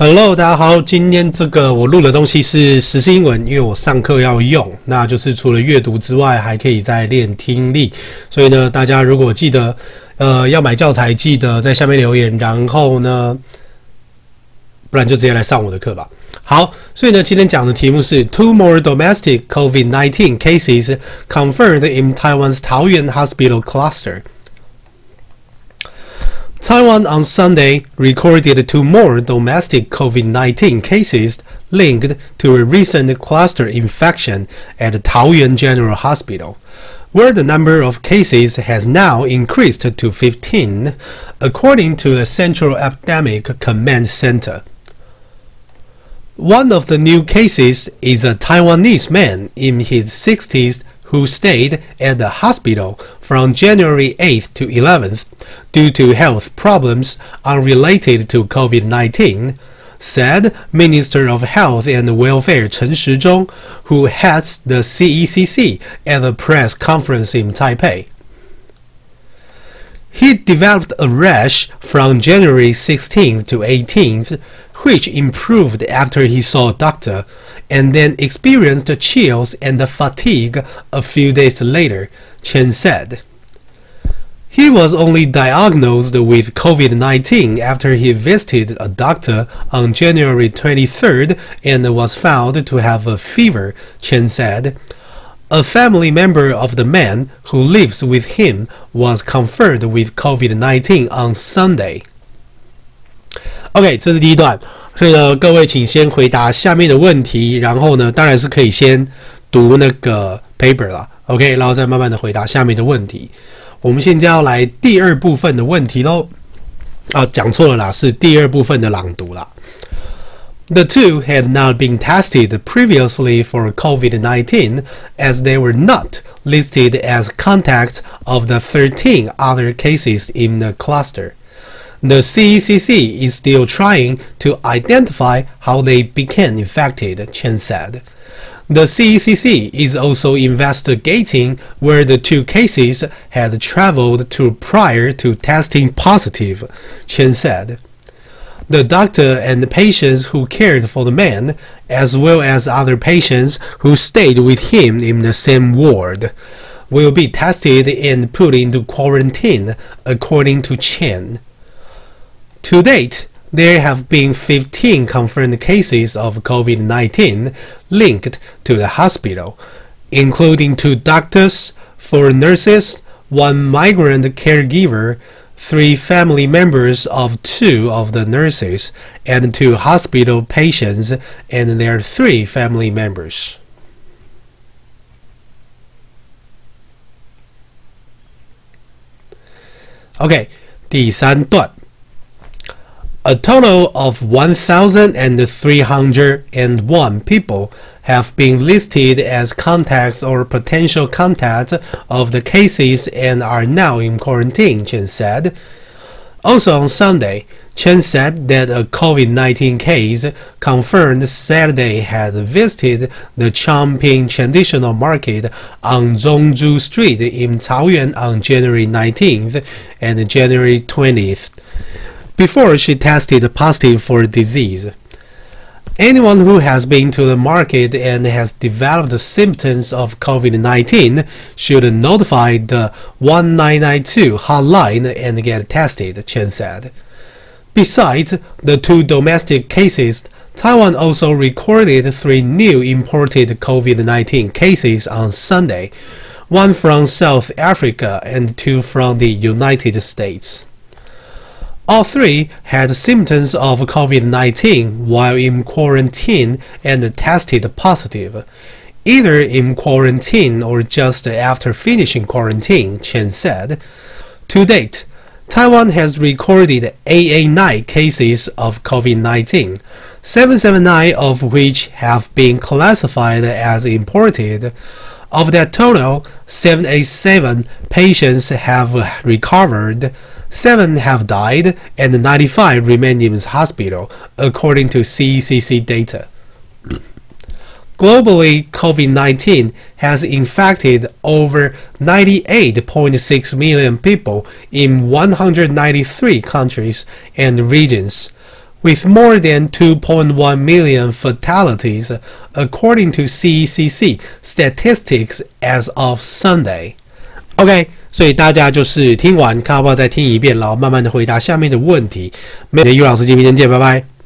Hello，大家好，今天这个我录的东西是实时英文，因为我上课要用，那就是除了阅读之外，还可以再练听力。所以呢，大家如果记得，呃，要买教材，记得在下面留言，然后呢，不然就直接来上我的课吧。好，所以呢，今天讲的题目是 Two more domestic COVID-19 cases confirmed in Taiwan's Taoyuan hospital cluster. Taiwan on Sunday recorded two more domestic COVID 19 cases linked to a recent cluster infection at Taoyuan General Hospital, where the number of cases has now increased to 15, according to the Central Epidemic Command Center. One of the new cases is a Taiwanese man in his 60s who stayed at the hospital from January 8th to 11th due to health problems unrelated to COVID 19, said Minister of Health and Welfare Chen Shih-chung, who heads the CECC at a press conference in Taipei. He developed a rash from January 16th to 18th, which improved after he saw a doctor, and then experienced chills and fatigue a few days later, Chen said. He was only diagnosed with COVID 19 after he visited a doctor on January 23rd and was found to have a fever, Chen said. A family member of the man who lives with him was confirmed with COVID 19 on Sunday. OK，这是第一段，所以呢，各位请先回答下面的问题，然后呢，当然是可以先读那个 paper 啦，OK，然后再慢慢的回答下面的问题。 我们现在要来第二部分的问题喽。啊，讲错了啦，是第二部分的朗读啦。The two had not been tested previously for COVID 19 as they were not listed as contacts of the 13 other cases in the cluster. The CECC is still trying to identify how they became infected, Chen said. The CECC is also investigating where the two cases had traveled to prior to testing positive, Chen said. The doctor and the patients who cared for the man, as well as other patients who stayed with him in the same ward, will be tested and put into quarantine, according to Chen. To date, there have been 15 confirmed cases of COVID 19 linked to the hospital, including two doctors, four nurses, one migrant caregiver, three family members of two of the nurses, and two hospital patients and their three family members. OK，第三段。 A total of 1,301 people have been listed as contacts or potential contacts of the cases and are now in quarantine, Chen said. Also on Sunday, Chen said that a COVID 19 case confirmed Saturday had visited the Chongping Traditional Market on Zhongzhou Street in Taoyuan on January 19th and January 20th before she tested positive for disease. Anyone who has been to the market and has developed symptoms of COVID 19 should notify the 1992 hotline and get tested, Chen said. Besides the two domestic cases, Taiwan also recorded three new imported COVID 19 cases on Sunday, one from South Africa and two from the United States. All three had symptoms of COVID 19 while in quarantine and tested positive, either in quarantine or just after finishing quarantine, Chen said. To date, Taiwan has recorded 889 cases of COVID 19, 779 of which have been classified as imported. Of that total, 787 patients have recovered, 7 have died, and 95 remain in hospital, according to CECC data. Globally, COVID 19 has infected over 98.6 million people in 193 countries and regions, with more than 2.1 million fatalities, according to CECC statistics as of Sunday. OK，所以大家就是听完，看好不好再听一遍，然后慢慢的回答下面的问题。每天于老师见面见，拜拜。